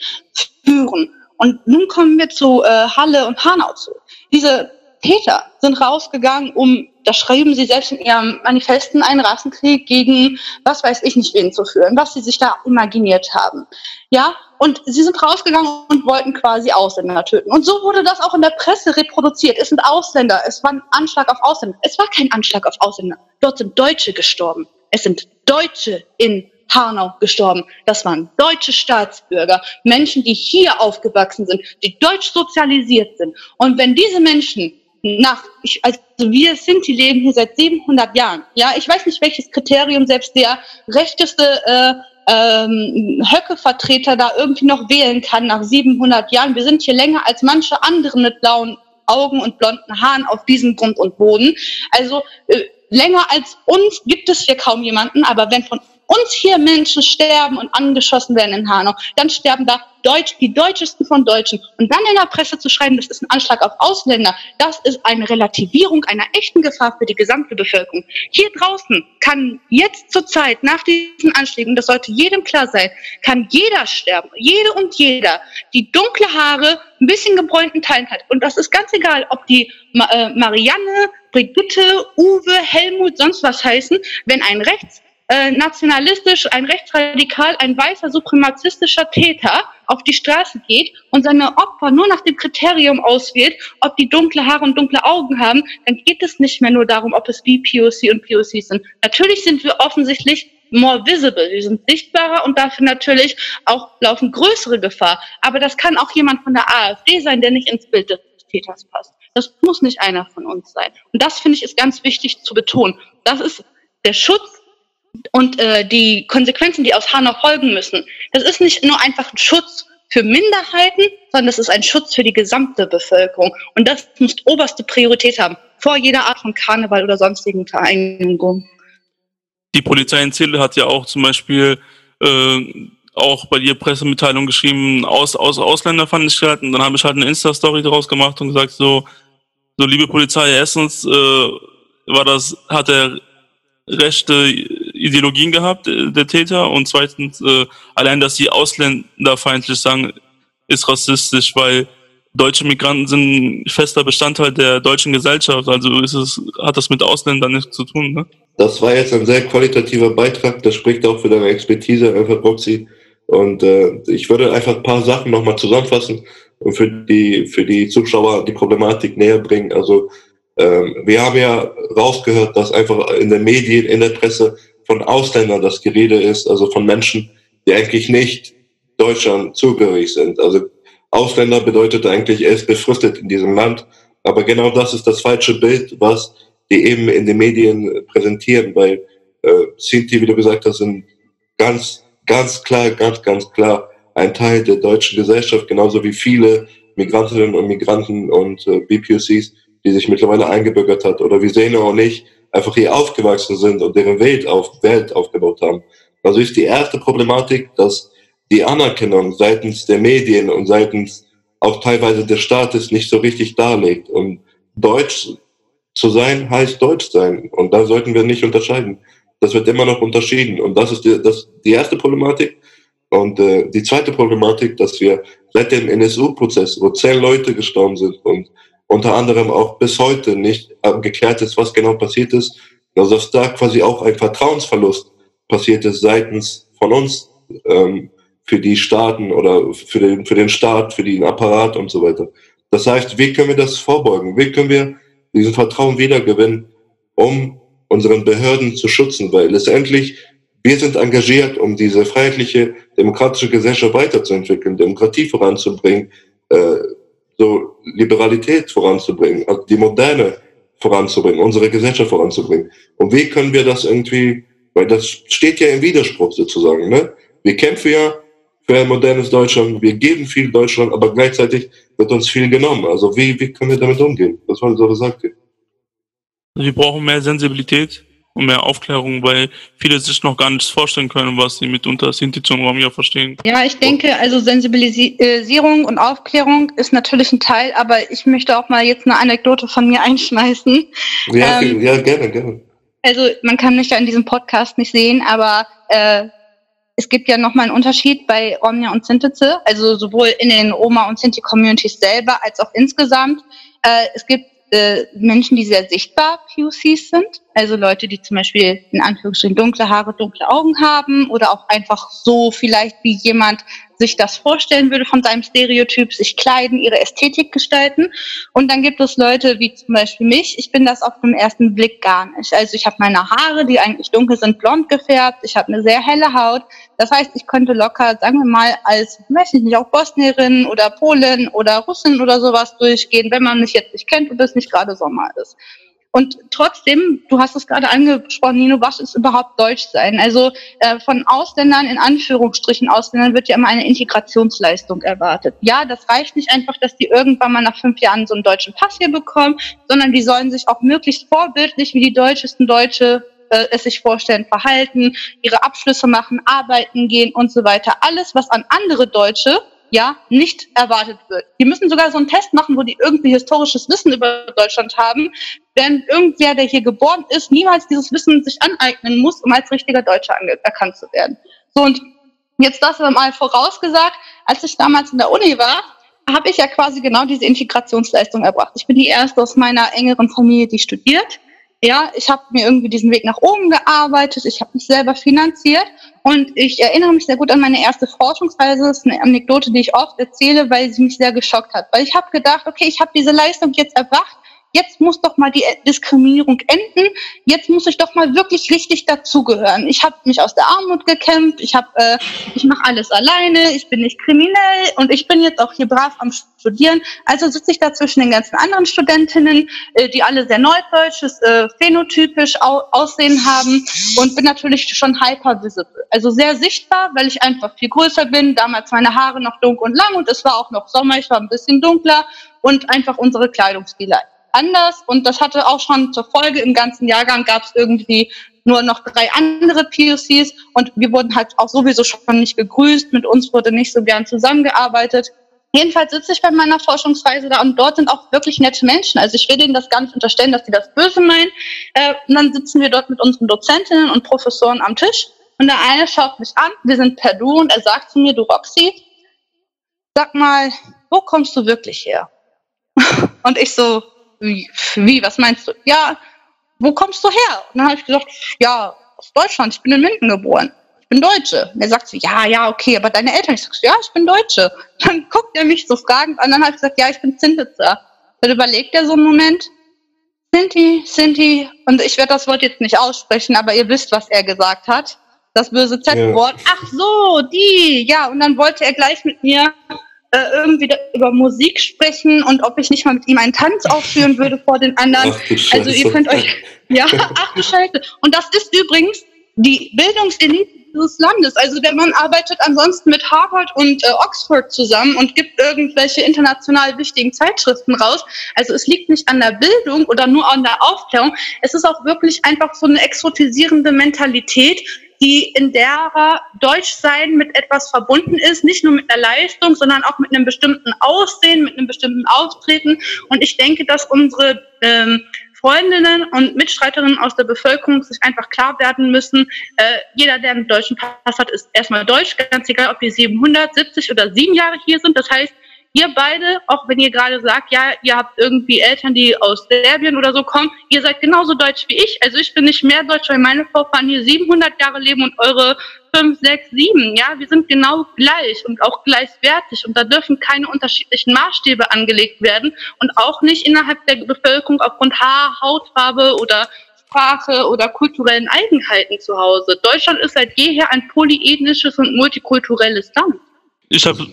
führen. Und nun kommen wir zu äh, Halle und Hanau zu. Diese Täter sind rausgegangen, um, da schreiben sie selbst in ihrem Manifesten, einen Rassenkrieg gegen was weiß ich nicht wen zu führen, was sie sich da imaginiert haben. Ja, und sie sind rausgegangen und wollten quasi Ausländer töten. Und so wurde das auch in der Presse reproduziert. Es sind Ausländer, es war ein Anschlag auf Ausländer. Es war kein Anschlag auf Ausländer. Dort sind Deutsche gestorben. Es sind Deutsche in Hanau gestorben. Das waren deutsche Staatsbürger, Menschen, die hier aufgewachsen sind, die deutsch sozialisiert sind. Und wenn diese Menschen nach, ich, also wir sind, die leben hier seit 700 Jahren. Ja, ich weiß nicht, welches Kriterium selbst der rechteste äh, ähm, Höcke-Vertreter da irgendwie noch wählen kann nach 700 Jahren. Wir sind hier länger als manche andere mit blauen Augen und blonden Haaren auf diesem Grund und Boden. Also äh, länger als uns gibt es hier kaum jemanden, aber wenn von uns hier Menschen sterben und angeschossen werden in Hanau, dann sterben da Deutsch, die Deutschesten von Deutschen. Und dann in der Presse zu schreiben, das ist ein Anschlag auf Ausländer, das ist eine Relativierung einer echten Gefahr für die gesamte Bevölkerung. Hier draußen kann jetzt zur Zeit, nach diesen Anschlägen, das sollte jedem klar sein, kann jeder sterben, jede und jeder, die dunkle Haare, ein bisschen gebräunten Teilen hat. Und das ist ganz egal, ob die äh, Marianne, Brigitte, Uwe, Helmut, sonst was heißen, wenn ein Rechts äh, nationalistisch, ein rechtsradikal, ein weißer supremazistischer Täter auf die Straße geht und seine Opfer nur nach dem Kriterium auswählt, ob die dunkle Haare und dunkle Augen haben, dann geht es nicht mehr nur darum, ob es BPOC und POC sind. Natürlich sind wir offensichtlich more visible, wir sind sichtbarer und dafür natürlich auch laufen größere Gefahr. Aber das kann auch jemand von der AfD sein, der nicht ins Bild des Täters passt. Das muss nicht einer von uns sein. Und das finde ich ist ganz wichtig zu betonen. Das ist der Schutz und äh, die Konsequenzen, die aus Hanau folgen müssen, das ist nicht nur einfach ein Schutz für Minderheiten, sondern das ist ein Schutz für die gesamte Bevölkerung. Und das muss oberste Priorität haben, vor jeder Art von Karneval oder sonstigen Vereinigungen.
Die Polizei in Ziele hat ja auch zum Beispiel äh, auch bei dir Pressemitteilung geschrieben, aus, aus. Und dann habe ich halt eine Insta-Story daraus gemacht und gesagt, so, so liebe Polizei, erstens äh, war das, hat er rechte Ideologien gehabt, äh, der Täter. Und zweitens, äh, allein, dass sie ausländerfeindlich sagen, ist rassistisch, weil deutsche Migranten sind fester Bestandteil der deutschen Gesellschaft. Also ist es, hat das mit Ausländern nichts zu tun. Ne?
Das war jetzt ein sehr qualitativer Beitrag. Das spricht auch für deine Expertise, einfach Proxy. Und äh, ich würde einfach ein paar Sachen nochmal zusammenfassen und für die, für die Zuschauer die Problematik näher bringen. Also wir haben ja rausgehört, dass einfach in den Medien, in der Presse von Ausländern das Gerede ist, also von Menschen, die eigentlich nicht Deutschland zugehörig sind. Also Ausländer bedeutet eigentlich, er ist befristet in diesem Land. Aber genau das ist das falsche Bild, was die eben in den Medien präsentieren, weil äh, Sinti, wie du gesagt hast, sind ganz, ganz klar, ganz, ganz klar ein Teil der deutschen Gesellschaft, genauso wie viele Migrantinnen und Migranten und äh, BPOCs, die sich mittlerweile eingebürgert hat, oder wie Zeno und ich einfach hier aufgewachsen sind und deren Welt, auf, Welt aufgebaut haben. Also ist die erste Problematik, dass die Anerkennung seitens der Medien und seitens auch teilweise des Staates nicht so richtig darlegt. Und Deutsch zu sein heißt Deutsch sein. Und da sollten wir nicht unterscheiden. Das wird immer noch unterschieden. Und das ist die, das, die erste Problematik. Und äh, die zweite Problematik, dass wir seit dem NSU-Prozess, wo zehn Leute gestorben sind und unter anderem auch bis heute nicht geklärt ist, was genau passiert ist, also dass da quasi auch ein Vertrauensverlust passiert ist seitens von uns ähm, für die Staaten oder für den, für den Staat, für den Apparat und so weiter. Das heißt, wie können wir das vorbeugen? Wie können wir diesen Vertrauen wiedergewinnen, um unseren Behörden zu schützen? Weil letztendlich, wir sind engagiert, um diese freiheitliche, demokratische Gesellschaft weiterzuentwickeln, Demokratie voranzubringen, äh, so Liberalität voranzubringen, also die Moderne voranzubringen, unsere Gesellschaft voranzubringen. Und wie können wir das irgendwie, weil das steht ja im Widerspruch sozusagen, ne? Wir kämpfen ja für ein modernes Deutschland. Wir geben viel Deutschland, aber gleichzeitig wird uns viel genommen. Also wie, wie können wir damit umgehen? Was war so gesagt?
Wir brauchen mehr Sensibilität und mehr Aufklärung, weil viele sich noch gar nichts vorstellen können, was sie mitunter Sinti zum Romja verstehen.
Ja, ich denke, also Sensibilisierung und Aufklärung ist natürlich ein Teil, aber ich möchte auch mal jetzt eine Anekdote von mir einschmeißen.
Ja, ähm, ja gerne, gerne.
Also man kann mich ja in diesem Podcast nicht sehen, aber äh, es gibt ja nochmal einen Unterschied bei Omnia und Sintize, also sowohl in den Roma- und Sinti-Communities selber als auch insgesamt. Äh, es gibt äh, Menschen, die sehr sichtbar POCs sind, also Leute, die zum Beispiel in Anführungsstrichen dunkle Haare, dunkle Augen haben oder auch einfach so vielleicht wie jemand sich das vorstellen würde von seinem Stereotyp, sich kleiden, ihre Ästhetik gestalten. Und dann gibt es Leute wie zum Beispiel mich. Ich bin das auf den ersten Blick gar nicht. Also ich habe meine Haare, die eigentlich dunkel sind, blond gefärbt. Ich habe eine sehr helle Haut. Das heißt, ich könnte locker, sagen wir mal, als, weiß ich nicht, auch Bosnierin oder Polin oder Russin oder sowas durchgehen, wenn man mich jetzt nicht kennt und es nicht gerade Sommer ist. Und trotzdem, du hast es gerade angesprochen, Nino, was ist überhaupt Deutsch sein? Also äh, von Ausländern, in Anführungsstrichen Ausländern, wird ja immer eine Integrationsleistung erwartet. Ja, das reicht nicht einfach, dass die irgendwann mal nach fünf Jahren so einen deutschen Pass hier bekommen, sondern die sollen sich auch möglichst vorbildlich wie die deutschesten Deutsche äh, es sich vorstellen, verhalten, ihre Abschlüsse machen, arbeiten gehen und so weiter. Alles, was an andere Deutsche ja nicht erwartet wird. Die müssen sogar so einen Test machen, wo die irgendwie historisches Wissen über Deutschland haben, denn irgendwer, der hier geboren ist, niemals dieses Wissen sich aneignen muss, um als richtiger Deutscher erkannt zu werden. So und jetzt das mal vorausgesagt, als ich damals in der Uni war, habe ich ja quasi genau diese Integrationsleistung erbracht. Ich bin die erste aus meiner engeren Familie, die studiert ja, ich habe mir irgendwie diesen Weg nach oben gearbeitet, ich habe mich selber finanziert und ich erinnere mich sehr gut an meine erste Forschungsreise. Das ist eine Anekdote, die ich oft erzähle, weil sie mich sehr geschockt hat. Weil ich habe gedacht, okay, ich habe diese Leistung jetzt erbracht, jetzt muss doch mal die Diskriminierung enden, jetzt muss ich doch mal wirklich richtig dazugehören. Ich habe mich aus der Armut gekämpft, ich habe, äh, ich mache alles alleine, ich bin nicht kriminell. Und ich bin jetzt auch hier brav am Studieren. Also sitze ich da zwischen den ganzen anderen Studentinnen, äh, die alle sehr neudeutsch, äh, phänotypisch au Aussehen haben. Und bin natürlich schon hyper visible. Also sehr sichtbar, weil ich einfach viel größer bin, damals meine Haare noch dunkel und lang. Und es war auch noch Sommer, ich war ein bisschen dunkler. Und einfach unsere Kleidungsstile anders und das hatte auch schon zur Folge, im ganzen Jahrgang gab es irgendwie nur noch drei andere POCs und wir wurden halt auch sowieso schon nicht gegrüßt, mit uns wurde nicht so gern zusammengearbeitet. Jedenfalls sitze ich bei meiner Forschungsreise da und dort sind auch wirklich nette Menschen. Also ich will denen das gar nicht unterstellen, dass sie das böse meinen. Äh, und dann sitzen wir dort mit unseren Dozentinnen und Professoren am Tisch und der eine schaut mich an, wir sind per Du und er sagt zu mir, du Roxy, sag mal, wo kommst du wirklich her? Und ich so, wie, wie, was meinst du? Ja, wo kommst du her? Und dann habe ich gesagt, ja, aus Deutschland, ich bin in Minden geboren. Ich bin Deutsche. Und er sagt so, ja, ja, okay, aber deine Eltern? Ich sag so, ja, ich bin Deutsche. Dann guckt er mich so fragend an, dann habe ich gesagt, ja, ich bin Zintitzer. Dann überlegt er so einen Moment, Sinti, Sinti, und ich werde das Wort jetzt nicht aussprechen, aber ihr wisst, was er gesagt hat. Das böse Z-Wort. Ja. Ach so, die, ja, und dann wollte er gleich mit mir äh, irgendwie über Musik sprechen und ob ich nicht mal mit ihm einen Tanz aufführen würde vor den anderen. also ihr könnt euch, ja, ach du Scheiße. Und das ist übrigens die Bildungselite dieses Landes. Also der Mann arbeitet ansonsten mit Harvard und äh, Oxford zusammen und gibt irgendwelche international wichtigen Zeitschriften raus. Also es liegt nicht an der Bildung oder nur an der Aufklärung. Es ist auch wirklich einfach so eine exotisierende Mentalität, die in derer Deutschsein mit etwas verbunden ist, nicht nur mit der Leistung, sondern auch mit einem bestimmten Aussehen, mit einem bestimmten Auftreten. Und ich denke, dass unsere ähm, Freundinnen und Mitstreiterinnen aus der Bevölkerung sich einfach klar werden müssen, äh, jeder, der einen deutschen Pass hat, ist erstmal deutsch, ganz egal, ob die 770 oder sieben Jahre hier sind. Das heißt, ihr beide, auch wenn ihr gerade sagt, ja, ihr habt irgendwie Eltern, die aus Serbien oder so kommen, ihr seid genauso deutsch wie ich. Also ich bin nicht mehr deutsch, weil meine Vorfahren hier 700 Jahre leben und eure 5, 6, 7. Ja, wir sind genau gleich und auch gleichwertig und da dürfen keine unterschiedlichen Maßstäbe angelegt werden und auch nicht innerhalb der Bevölkerung aufgrund Haar, Hautfarbe oder Sprache oder kulturellen Eigenheiten zu Hause. Deutschland ist seit jeher ein polyethnisches und multikulturelles Land.
Ich habe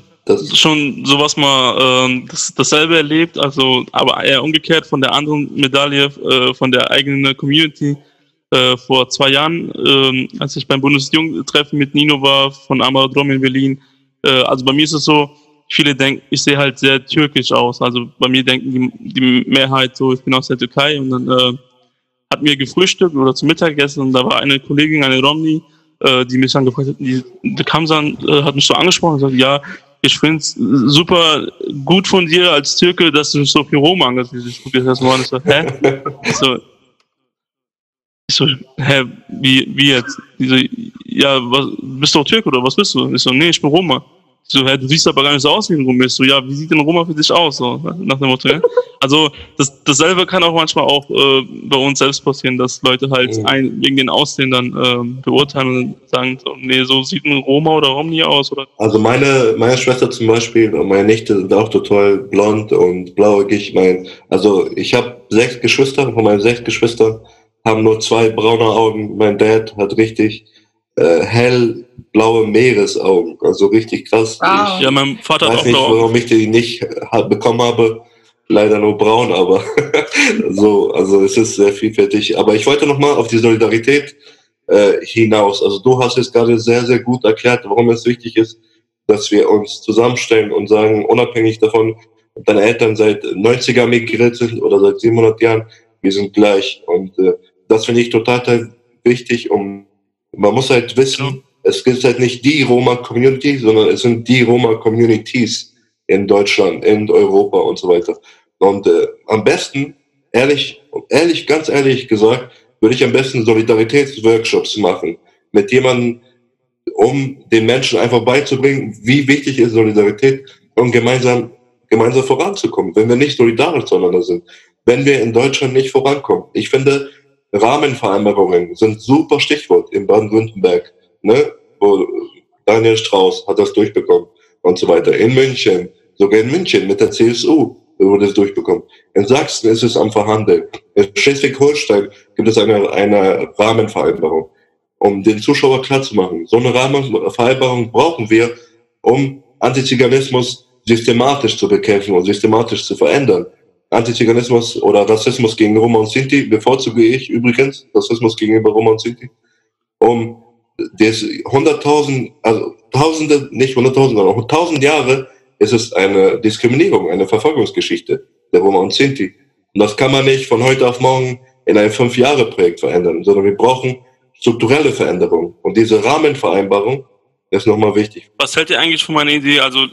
schon sowas mal äh, das, dasselbe erlebt, also aber eher umgekehrt von der anderen Medaille äh, von der eigenen Community äh, vor zwei Jahren, äh, als ich beim Bundesjugendtreffen mit Nino war von Amarodrom in Berlin. Äh, also bei mir ist es so, viele denken, ich sehe halt sehr türkisch aus. Also bei mir denken die, die Mehrheit so, ich bin aus der Türkei und dann äh, hat mir gefrühstückt oder zum Mittagessen und da war eine Kollegin, eine Romney, äh, die mich dann gefragt hat, die, die Kamsan äh, hat mich so angesprochen und gesagt, ja, ich finde es super gut von dir als Türke, dass du so viel Rom angesehen hast. Ich so, hä? So, ich so, hä, wie, wie jetzt? Die so, ja, was, bist du auch Türke oder was bist du? Ich so, nee, ich bin Roma. So, hä, du siehst aber gar nicht so aus wie ein Roma. Ich so, ja, wie sieht denn Roma für dich aus? So, nach dem Motto, ja. Also, das, dasselbe kann auch manchmal auch äh, bei uns selbst passieren, dass Leute halt mhm. ein, wegen den Aussehen dann ähm, beurteilen und sagen, so, nee, so sieht ein Roma oder Romni aus. Oder
also meine, meine Schwester zum Beispiel und meine Nichte sind auch total blond und blauäugig. Mein, also ich habe sechs Geschwister, von meinen sechs Geschwistern haben nur zwei braune Augen. Mein Dad hat richtig äh, hellblaue Meeresaugen. Also richtig krass.
Wow. Ich ja, mein Vater
weiß
hat auch
nicht, warum ich die nicht bekommen habe. Leider nur braun, aber so, also es ist sehr vielfältig. Aber ich wollte nochmal auf die Solidarität äh, hinaus. Also du hast jetzt gerade sehr, sehr gut erklärt, warum es wichtig ist, dass wir uns zusammenstellen und sagen, unabhängig davon, ob deine Eltern seit 90er migriert sind oder seit 700 Jahren, wir sind gleich. Und äh, das finde ich total wichtig, um man muss halt wissen, genau. es gibt halt nicht die Roma-Community, sondern es sind die Roma-Communities in Deutschland, in Europa und so weiter. Und äh, am besten, ehrlich, ehrlich, ganz ehrlich gesagt, würde ich am besten Solidaritätsworkshops machen mit jemandem, um den Menschen einfach beizubringen, wie wichtig ist Solidarität und gemeinsam, gemeinsam voranzukommen, wenn wir nicht solidarisch zueinander sind, wenn wir in Deutschland nicht vorankommen. Ich finde, Rahmenvereinbarungen sind super Stichwort in Baden-Württemberg, ne? wo Daniel Strauß hat das durchbekommen und so weiter. In München, sogar in München mit der CSU wurde es durchbekommen. In Sachsen ist es am Verhandeln. In Schleswig-Holstein gibt es eine, eine Rahmenvereinbarung, um den Zuschauer klarzumachen. So eine Rahmenvereinbarung brauchen wir, um Antiziganismus systematisch zu bekämpfen und systematisch zu verändern. Antiziganismus oder Rassismus gegen Roma und Sinti bevorzuge ich übrigens, Rassismus gegenüber Roma und Sinti, um das hunderttausend, also tausende, nicht hunderttausend, sondern tausend Jahre ist es eine Diskriminierung, eine Verfolgungsgeschichte der Roma und Sinti. Und das kann man nicht von heute auf morgen in ein Fünf-Jahre-Projekt verändern, sondern wir brauchen strukturelle Veränderungen. Und diese Rahmenvereinbarung ist nochmal wichtig.
Was hält ihr eigentlich von meiner Idee? Also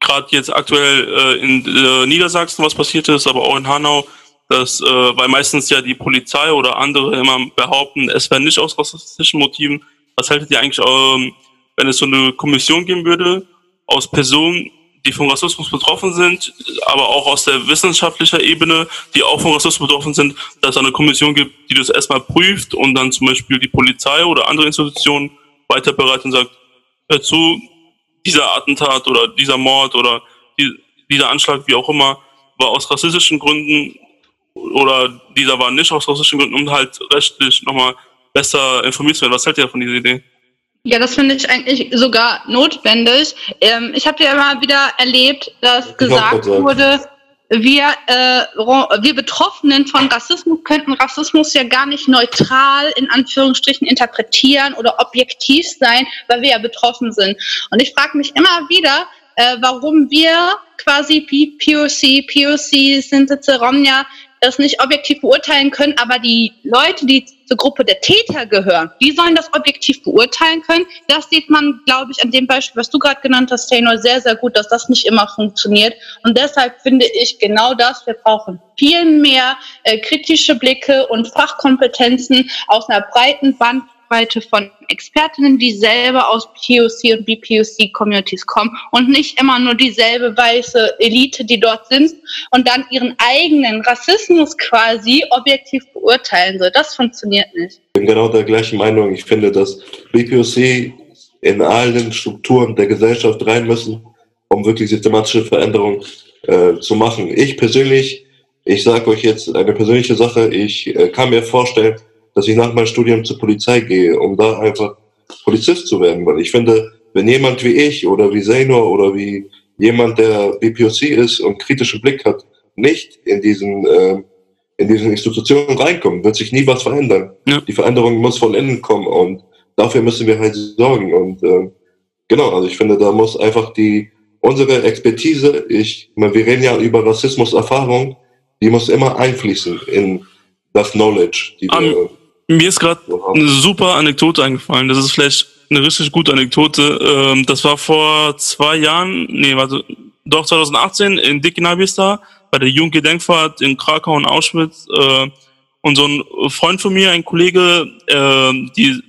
gerade jetzt aktuell äh, in äh, Niedersachsen was passiert ist, aber auch in Hanau, dass, äh, weil meistens ja die Polizei oder andere immer behaupten, es wäre nicht aus rassistischen Motiven. Was haltet ihr eigentlich, ähm, wenn es so eine Kommission geben würde, aus Personen, die von Rassismus betroffen sind, aber auch aus der wissenschaftlichen Ebene, die auch von Rassismus betroffen sind, dass es eine Kommission gibt, die das erstmal prüft und dann zum Beispiel die Polizei oder andere Institutionen weiter bereit und sagt, hör zu, dieser Attentat oder dieser Mord oder die, dieser Anschlag, wie auch immer, war aus rassistischen Gründen oder dieser war nicht aus rassistischen Gründen, um halt rechtlich nochmal besser informiert zu werden. Was hält ihr von dieser Idee?
Ja, das finde ich eigentlich sogar notwendig. Ähm, ich habe ja immer wieder erlebt, dass gesagt wurde, wir, äh, wir Betroffenen von Rassismus könnten Rassismus ja gar nicht neutral in Anführungsstrichen interpretieren oder objektiv sein, weil wir ja betroffen sind. Und ich frage mich immer wieder, äh, warum wir quasi POC, POC, Synthese, Romnia das nicht objektiv beurteilen können, aber die Leute, die zur Gruppe der Täter gehören, die sollen das objektiv beurteilen können. Das sieht man, glaube ich, an dem Beispiel, was du gerade genannt hast, Taylor, sehr, sehr gut, dass das nicht immer funktioniert. Und deshalb finde ich genau das, wir brauchen viel mehr äh, kritische Blicke und Fachkompetenzen aus einer breiten Band Bandbreite von Expertinnen, die selber aus POC und BPOC-Communities kommen und nicht immer nur dieselbe weiße Elite, die dort sind und dann ihren eigenen Rassismus quasi objektiv beurteilen soll. Das funktioniert nicht.
Ich bin genau der gleichen Meinung. Ich finde, dass BPOC in allen Strukturen der Gesellschaft rein müssen, um wirklich systematische Veränderungen äh, zu machen. Ich persönlich, ich sage euch jetzt eine persönliche Sache, ich äh, kann mir vorstellen, dass ich nach meinem Studium zur Polizei gehe, um da einfach Polizist zu werden. Weil ich finde, wenn jemand wie ich oder wie Zainor oder wie jemand, der BPOC ist und kritischen Blick hat, nicht in diesen, äh, in diesen Institutionen reinkommt, wird sich nie was verändern. Ja. Die Veränderung muss von innen kommen und dafür müssen wir halt sorgen. Und äh, genau, also ich finde, da muss einfach die unsere Expertise, ich, wir reden ja über Rassismuserfahrung, die muss immer einfließen in das Knowledge, die
um, wir mir ist gerade eine super Anekdote eingefallen. Das ist vielleicht eine richtig gute Anekdote. Ähm, das war vor zwei Jahren, nee, warte, doch 2018 in Dickinabista bei der Jugendgedenkfahrt in Krakau und Auschwitz. Äh, und so ein Freund von mir, ein Kollege, äh, die,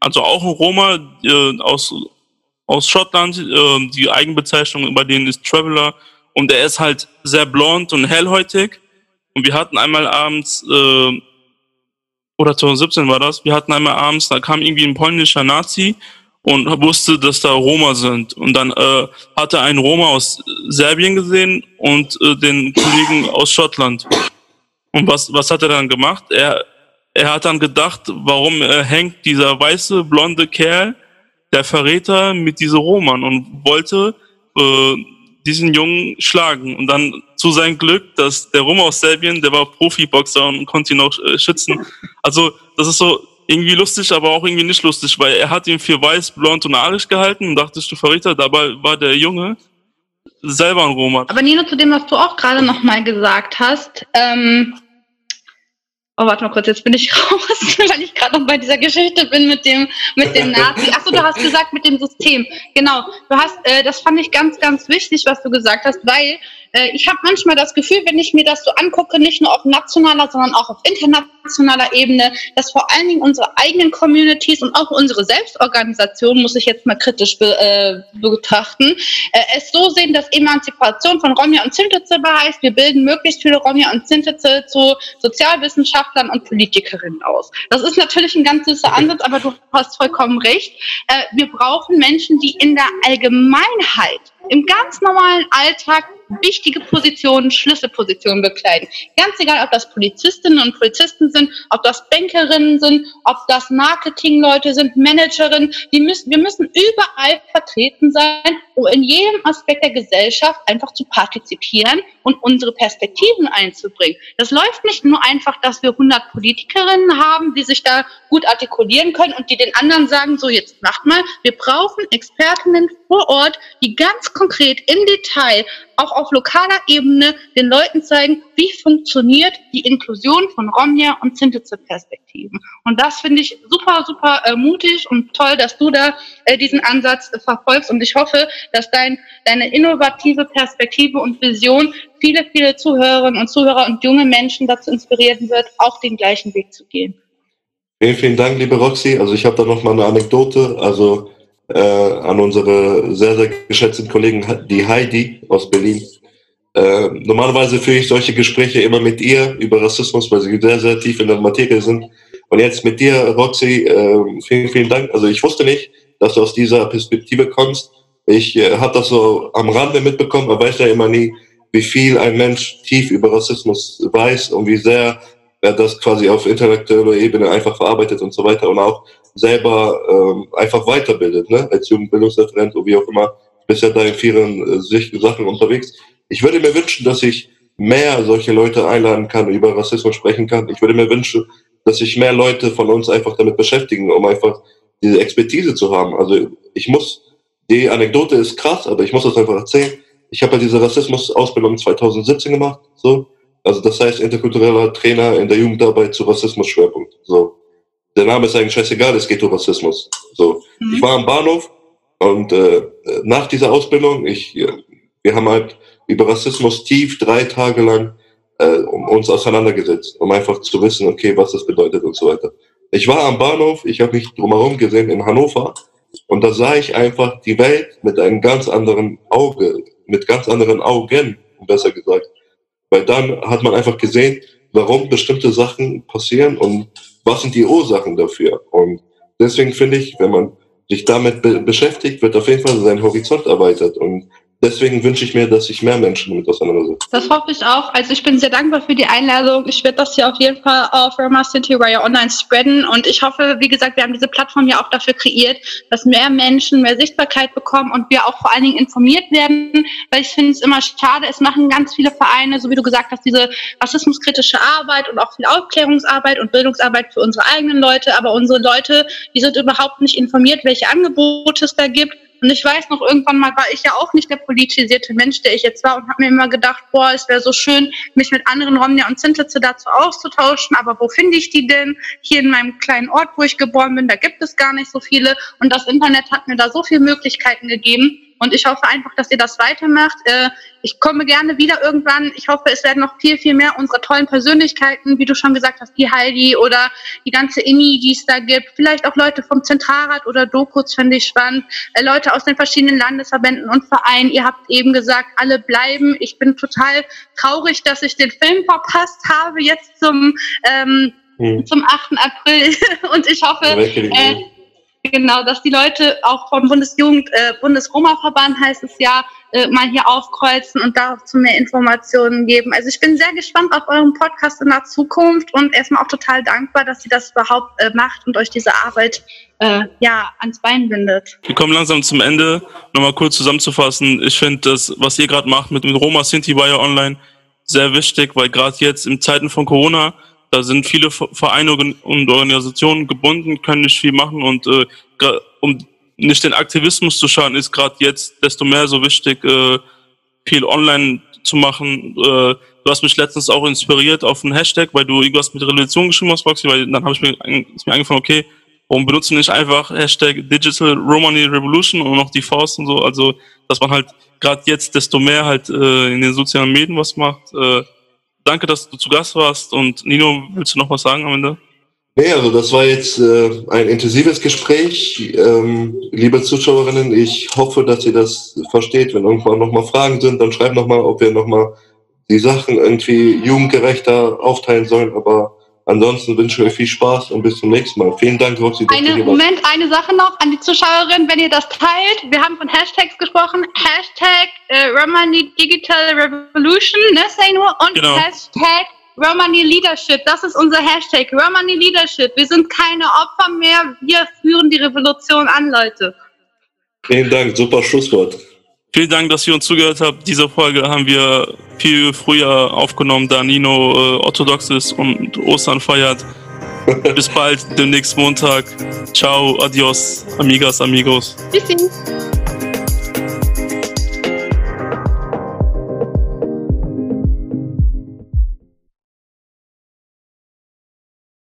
also auch ein Roma äh, aus, aus Schottland, die Eigenbezeichnung bei denen ist Traveler. Und er ist halt sehr blond und hellhäutig. Und wir hatten einmal abends äh, oder 2017 war das, wir hatten einmal abends, da kam irgendwie ein polnischer Nazi und wusste, dass da Roma sind. Und dann äh, hatte ein Roma aus Serbien gesehen und äh, den Kollegen aus Schottland. Und was, was hat er dann gemacht? Er, er hat dann gedacht, warum äh, hängt dieser weiße, blonde Kerl, der Verräter, mit diese Roman und wollte äh, diesen Jungen schlagen. Und dann zu seinem Glück, dass der Rum aus Serbien, der war Profiboxer und konnte ihn auch äh, schützen. Also das ist so irgendwie lustig, aber auch irgendwie nicht lustig, weil er hat ihn für weiß, blond und arisch gehalten und dachtest du Verräter, dabei war der Junge selber ein Roma.
Aber Nino, zu dem, was du auch gerade nochmal gesagt hast, ähm, Oh, warte mal kurz, jetzt bin ich raus, weil ich gerade noch bei dieser Geschichte bin mit dem, mit dem Nazi. Achso, du hast gesagt mit dem System. Genau. Du hast, äh, das fand ich ganz, ganz wichtig, was du gesagt hast, weil äh, ich habe manchmal das Gefühl, wenn ich mir das so angucke, nicht nur auf nationaler, sondern auch auf internationaler Ebene, dass vor allen Dingen unsere eigenen Communities und auch unsere Selbstorganisation, muss ich jetzt mal kritisch be, äh, betrachten, äh, es so sehen, dass Emanzipation von Romja und Sintize heißt, wir bilden möglichst viele Romja und Sintize zu Sozialwissenschaftlern und Politikerinnen aus. Das ist natürlich ein ganz süßer Ansatz, aber du hast vollkommen recht. Äh, wir brauchen Menschen, die in der Allgemeinheit im ganz normalen Alltag wichtige Positionen, Schlüsselpositionen bekleiden. Ganz egal, ob das Polizistinnen und Polizisten sind, ob das Bankerinnen sind, ob das Marketingleute sind, Managerinnen. Die müssen, wir müssen überall vertreten sein, um in jedem Aspekt der Gesellschaft einfach zu partizipieren und unsere Perspektiven einzubringen. Das läuft nicht nur einfach, dass wir 100 Politikerinnen haben, die sich da gut artikulieren können und die den anderen sagen, so jetzt macht mal. Wir brauchen Expertinnen vor Ort, die ganz konkret im Detail auch auf lokaler Ebene den Leuten zeigen, wie funktioniert die Inklusion von Romja und Sintize-Perspektiven. Und das finde ich super, super äh, mutig und toll, dass du da äh, diesen Ansatz äh, verfolgst. Und ich hoffe, dass dein, deine innovative Perspektive und Vision viele, viele Zuhörerinnen und Zuhörer und junge Menschen dazu inspirieren wird, auch den gleichen Weg zu gehen.
Vielen, vielen Dank, liebe Roxy. Also ich habe da noch mal eine Anekdote. Also äh, an unsere sehr, sehr geschätzten Kollegen, die Heidi aus Berlin. Äh, normalerweise führe ich solche Gespräche immer mit ihr über Rassismus, weil sie sehr, sehr tief in der Materie sind. Und jetzt mit dir, Roxy, äh, vielen, vielen Dank. Also ich wusste nicht, dass du aus dieser Perspektive kommst. Ich äh, habe das so am Rande mitbekommen, man weiß ja immer nie, wie viel ein Mensch tief über Rassismus weiß und wie sehr er das quasi auf intellektueller Ebene einfach verarbeitet und so weiter und auch selber ähm, einfach weiterbildet, ne? als Jugendbildungsreferent oder wie auch immer, bist ja da in vielen äh, Sachen unterwegs. Ich würde mir wünschen, dass ich mehr solche Leute einladen kann, über Rassismus sprechen kann. Ich würde mir wünschen, dass sich mehr Leute von uns einfach damit beschäftigen, um einfach diese Expertise zu haben. Also ich muss, die Anekdote ist krass, aber ich muss das einfach erzählen. Ich habe ja diese Rassismus-Ausbildung 2017 gemacht, so. Also das heißt interkultureller Trainer in der Jugendarbeit zu Rassismus-Schwerpunkt. So. Der Name ist eigentlich scheißegal, es geht um Rassismus. So. Mhm. Ich war am Bahnhof und äh, nach dieser Ausbildung, ich, wir haben halt über Rassismus tief drei Tage lang äh, um uns auseinandergesetzt, um einfach zu wissen, okay, was das bedeutet und so weiter. Ich war am Bahnhof, ich habe mich drumherum gesehen in Hannover und da sah ich einfach die Welt mit einem ganz anderen Auge, mit ganz anderen Augen, besser gesagt. Weil dann hat man einfach gesehen, warum bestimmte Sachen passieren und was sind die Ursachen dafür. Und deswegen finde ich, wenn man sich damit be beschäftigt, wird auf jeden Fall sein Horizont erweitert. Und deswegen wünsche ich mir, dass sich mehr Menschen damit auseinandersetzen.
Das hoffe ich auch. Also ich bin sehr dankbar für die Einladung. Ich werde das hier auf jeden Fall auf Roma City Wire Online spreaden und ich hoffe, wie gesagt, wir haben diese Plattform ja auch dafür kreiert, dass mehr Menschen mehr Sichtbarkeit bekommen und wir auch vor allen Dingen informiert werden, weil ich finde es immer schade, es machen ganz viele Vereine, so wie du gesagt hast, diese rassismuskritische Arbeit und auch viel Aufklärungsarbeit und Bildungsarbeit für unsere eigenen Leute, aber unsere Leute, die sind überhaupt nicht informiert, welche Angebote es da gibt und ich weiß noch, irgendwann mal war ich ja auch nicht der politisierte Mensch, der ich jetzt war und habe mir immer gedacht, boah, es wäre so schön, mich mit anderen Romnia und Sintetze dazu auszutauschen, aber wo finde ich die denn? Hier in meinem kleinen Ort, wo ich geboren bin, da gibt es gar nicht so viele. Und das Internet hat mir da so viele Möglichkeiten gegeben und ich hoffe einfach, dass ihr das weitermacht. Äh, ich komme gerne wieder irgendwann. Ich hoffe, es werden noch viel, viel mehr unserer tollen Persönlichkeiten, wie du schon gesagt hast, die Heidi oder die ganze INI, die es da gibt. Vielleicht auch Leute vom Zentralrat oder Dokus, finde ich spannend. Äh, Leute aus den verschiedenen Landesverbänden und Vereinen. Ihr habt eben gesagt, alle bleiben. Ich bin total traurig, dass ich den Film verpasst habe, jetzt zum, ähm, hm. zum 8. April. und ich hoffe, äh, Genau, dass die Leute auch vom Bundesjugend, äh, Bundesroma-Verband heißt es ja, äh, mal hier aufkreuzen und dazu mehr Informationen geben. Also ich bin sehr gespannt auf euren Podcast in der Zukunft und erstmal auch total dankbar, dass ihr das überhaupt äh, macht und euch diese Arbeit äh, ja ans Bein bindet.
Wir kommen langsam zum Ende. Nochmal kurz zusammenzufassen. Ich finde das, was ihr gerade macht mit dem Roma Sinti Wire Online, sehr wichtig, weil gerade jetzt in Zeiten von Corona da sind viele Vereine und Organisationen gebunden, können nicht viel machen und äh, um nicht den Aktivismus zu schaden, ist gerade jetzt desto mehr so wichtig, äh, viel online zu machen. Äh, du hast mich letztens auch inspiriert auf einen Hashtag, weil du irgendwas mit Revolution geschrieben hast, Foxy, weil dann habe ich mir, ist mir eingefallen, okay, warum benutzen nicht einfach Hashtag Digital Romani Revolution und noch die Faust und so, also dass man halt gerade jetzt desto mehr halt äh, in den sozialen Medien was macht. Äh, danke, dass du zu Gast warst. Und Nino, willst du noch was sagen am Ende?
Nee, also das war jetzt äh, ein intensives Gespräch. Ähm, liebe Zuschauerinnen, ich hoffe, dass ihr das versteht. Wenn irgendwann nochmal Fragen sind, dann schreibt nochmal, ob wir nochmal die Sachen irgendwie jugendgerechter aufteilen sollen. Aber Ansonsten wünsche ich euch viel Spaß und bis zum nächsten Mal. Vielen Dank,
Roxy. Eine, Moment, eine Sache noch an die Zuschauerin, wenn ihr das teilt. Wir haben von Hashtags gesprochen. Hashtag äh, Romani Digital Revolution, ne, sei nur. Und genau. Hashtag Romani Leadership. Das ist unser Hashtag. Romani Leadership. Wir sind keine Opfer mehr. Wir führen die Revolution an, Leute.
Vielen Dank. Super Schlusswort.
Vielen Dank, dass ihr uns zugehört habt. Diese Folge haben wir viel früher aufgenommen, da Nino äh, orthodox ist und Ostern feiert. Bis bald, demnächst Montag. Ciao, adios, amigas, amigos. Tschüssi.